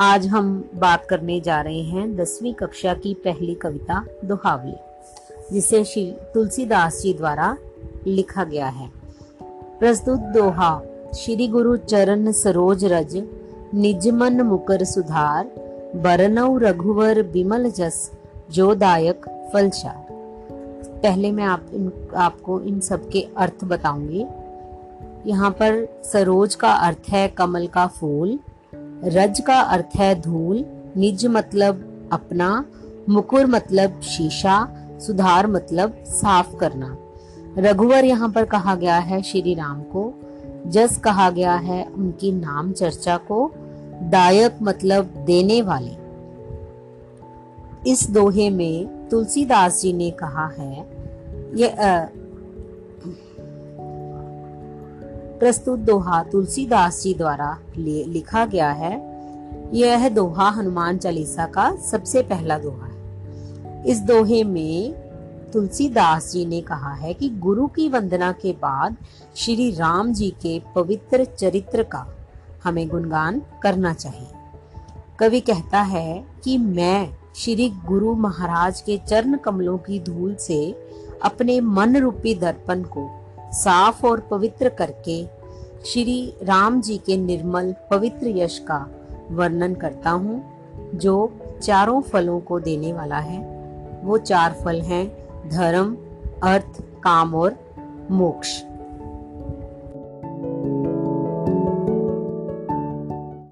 आज हम बात करने जा रहे हैं दसवीं कक्षा की पहली कविता, दोहावली, जिसे श्री तुलसीदास जी द्वारा लिखा गया है। प्रस्तुत दोहा, श्री गुरु चरण सरोज रज, निज मन मुकर सुधार, बरनऊ रघुवर बिमल जस, जो दायक फलचार पहले मैं आप इन, आपको इन सब के अर्थ बताऊँगी। यहाँ पर सरोज का अर्थ है कमल का फूल रज का अर्थ है धूल, निज मतलब अपना, मुकुर मतलब शीशा, सुधार मतलब साफ़ करना। रघुवर यहाँ पर कहा गया है श्री राम को, जस कहा गया है उनकी नाम चर्चा को, दायक मतलब देने वाले। इस दोहे में तुलसीदास जी ने कहा है, ये प्रस्तुत दोहा तुलसीदास जी द्वारा लिखा गया है। यह दोहा हनुमान चालीसा का सबसे पहला दोहा है। इस दोहे में तुलसीदास जी ने कहा है कि गुरु की वंदना के बाद श्री राम जी के पवित्र चरित्र का हमें गुणगान करना चाहिए। कवि कहता है कि मैं श्री गुरु महाराज के चरण कमलों की धूल से अपने मन रूपी दर्पण को साफ़ और पवित्र करके श्री राम जी के निर्मल पवित्र यश का वर्णन करता हूँ, जो चारों फलों को देने वाला है। वो चार फल हैं, धर्म, अर्थ, काम और मोक्ष।